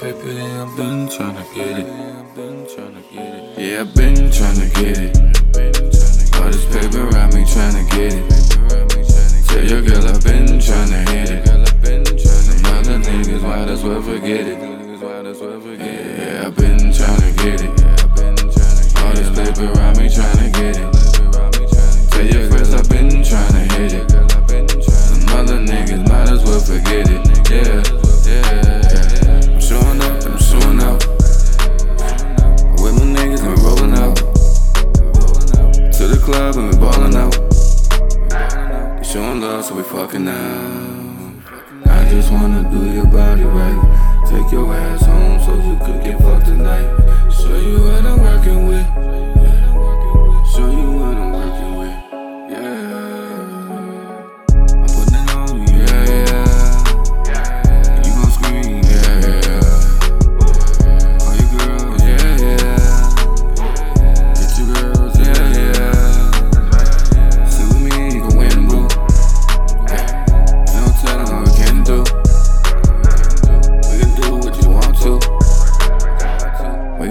Baby, I've been trying to get it. Yeah, I've been trying to get it. All this paper around me trying to get it. Tell your girl I've been trying to hit it. Some other niggas might as well forget it. Yeah, I've been trying to get it. All this paper around me trying to get it. Tell your friends I've been trying to hit it. Some other niggas might as well forget it. So we fucking out. I just wanna do your body right. Take your ass home so you could get fucked tonight. Show you what I'm working with.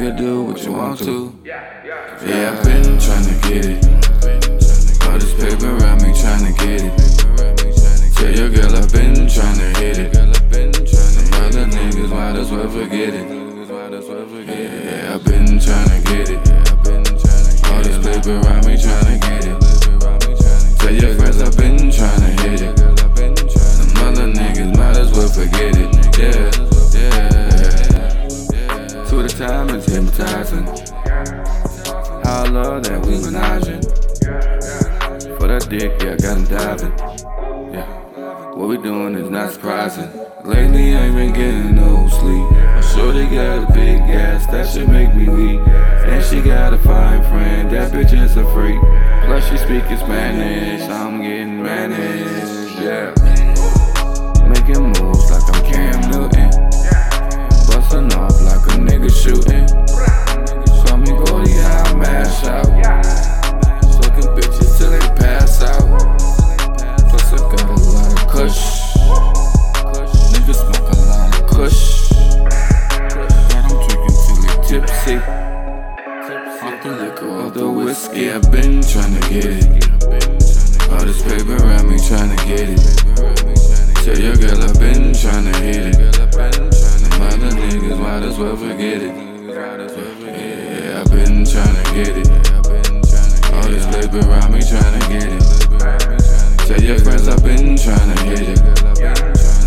Can do what you want to. Yeah, I've been tryna get it. All this paper around me tryna get it. Tell your girl I've been tryna hit it. Them other niggas might as well forget it. Yeah, I've been tryna get it. All this paper around hypnotizing. How I love that we menaging. For that dick, yeah, I got him diving. Yeah, what we doing is not surprising. Lately, I ain't been getting no sleep. I'm sure they got a big ass, that should make me weak. And she got a fine friend, that bitch is a freak. Plus, she speaking Spanish, I'm getting managed. The whiskey. I've been tryna get it. All this paper around me tryna get it. Tell your girl I've been tryna hit it. Them other niggas might as well forget it. Yeah, I've been tryna get it. All this paper around me tryna get it. Tell your friends I've been tryna hit it.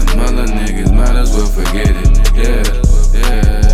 Them other niggas might as well forget it. Yeah, yeah.